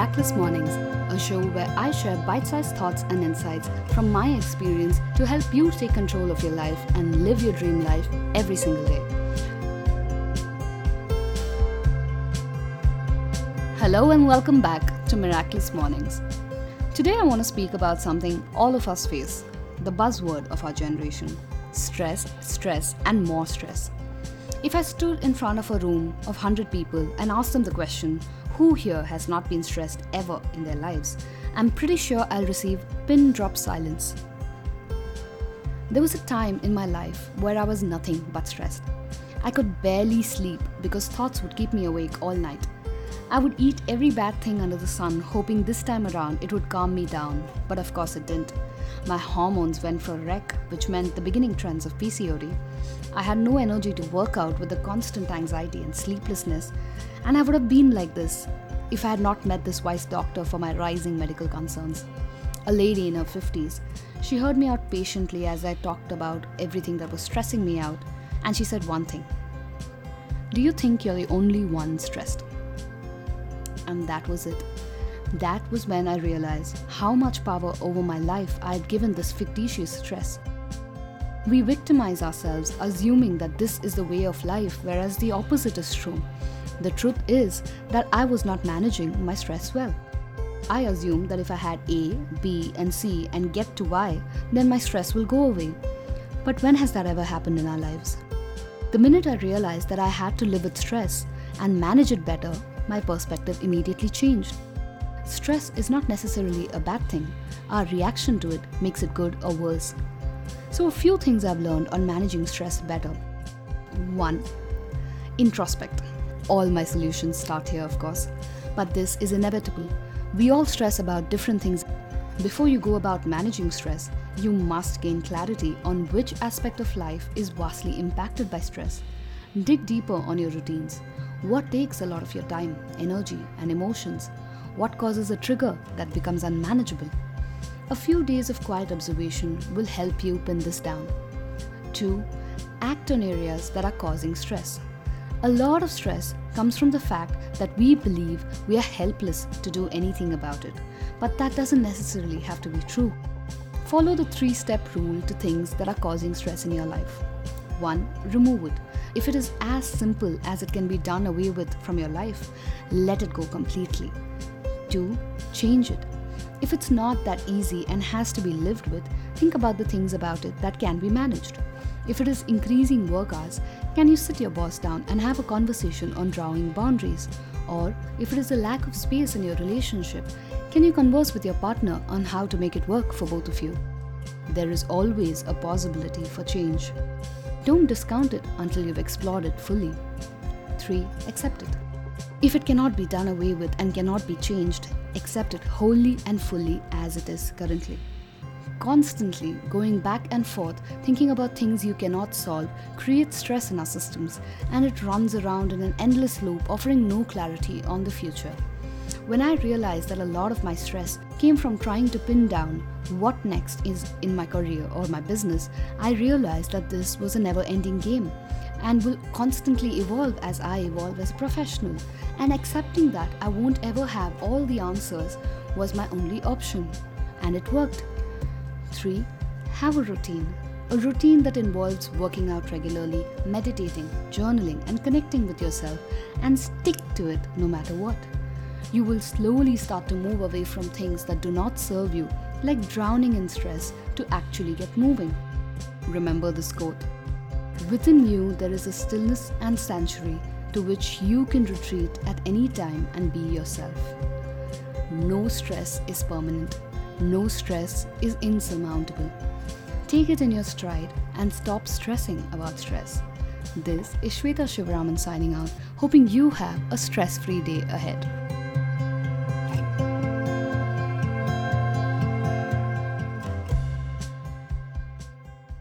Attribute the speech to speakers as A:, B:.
A: Miraculous Mornings, a show where I share bite sized thoughts and insights from my experience to help you take control of your life and live your dream life every single day. Hello, and welcome back to Miraculous Mornings. Today, I want to speak about something all of us face the buzzword of our generation stress, stress, and more stress. If I stood in front of a room of 100 people and asked them the question, who here has not been stressed ever in their lives? I'm pretty sure I'll receive pin drop silence. There was a time in my life where I was nothing but stressed. I could barely sleep because thoughts would keep me awake all night. I would eat every bad thing under the sun, hoping this time around it would calm me down, but of course it didn't. My hormones went for a wreck, which meant the beginning trends of PCOD. I had no energy to work out with the constant anxiety and sleeplessness, and I would have been like this if I had not met this wise doctor for my rising medical concerns. A lady in her 50s. She heard me out patiently as I talked about everything that was stressing me out, and she said one thing Do you think you're the only one stressed? And that was it. That was when I realized how much power over my life I had given this fictitious stress. We victimize ourselves, assuming that this is the way of life, whereas the opposite is true. The truth is that I was not managing my stress well. I assumed that if I had A, B, and C and get to Y, then my stress will go away. But when has that ever happened in our lives? The minute I realized that I had to live with stress and manage it better, my perspective immediately changed. Stress is not necessarily a bad thing, our reaction to it makes it good or worse. So, a few things I've learned on managing stress better. 1. Introspect. All my solutions start here, of course, but this is inevitable. We all stress about different things. Before you go about managing stress, you must gain clarity on which aspect of life is vastly impacted by stress. Dig deeper on your routines. What takes a lot of your time, energy, and emotions? What causes a trigger that becomes unmanageable? A few days of quiet observation will help you pin this down. 2. Act on areas that are causing stress. A lot of stress comes from the fact that we believe we are helpless to do anything about it, but that doesn't necessarily have to be true. Follow the three step rule to things that are causing stress in your life. 1. Remove it. If it is as simple as it can be done away with from your life, let it go completely. 2. Change it. If it's not that easy and has to be lived with, think about the things about it that can be managed. If it is increasing work hours, can you sit your boss down and have a conversation on drawing boundaries? Or if it is a lack of space in your relationship, can you converse with your partner on how to make it work for both of you? There is always a possibility for change. Don't discount it until you've explored it fully. 3. Accept it. If it cannot be done away with and cannot be changed, accept it wholly and fully as it is currently. Constantly going back and forth thinking about things you cannot solve creates stress in our systems and it runs around in an endless loop, offering no clarity on the future. When I realized that a lot of my stress came from trying to pin down what next is in my career or my business, I realized that this was a never ending game and will constantly evolve as I evolve as a professional. And accepting that I won't ever have all the answers was my only option. And it worked. 3. Have a routine. A routine that involves working out regularly, meditating, journaling, and connecting with yourself, and stick to it no matter what. You will slowly start to move away from things that do not serve you, like drowning in stress, to actually get moving. Remember this quote Within you, there is a stillness and sanctuary to which you can retreat at any time and be yourself. No stress is permanent, no stress is insurmountable. Take it in your stride and stop stressing about stress. This is Shweta Shivaraman signing out, hoping you have a stress free day ahead.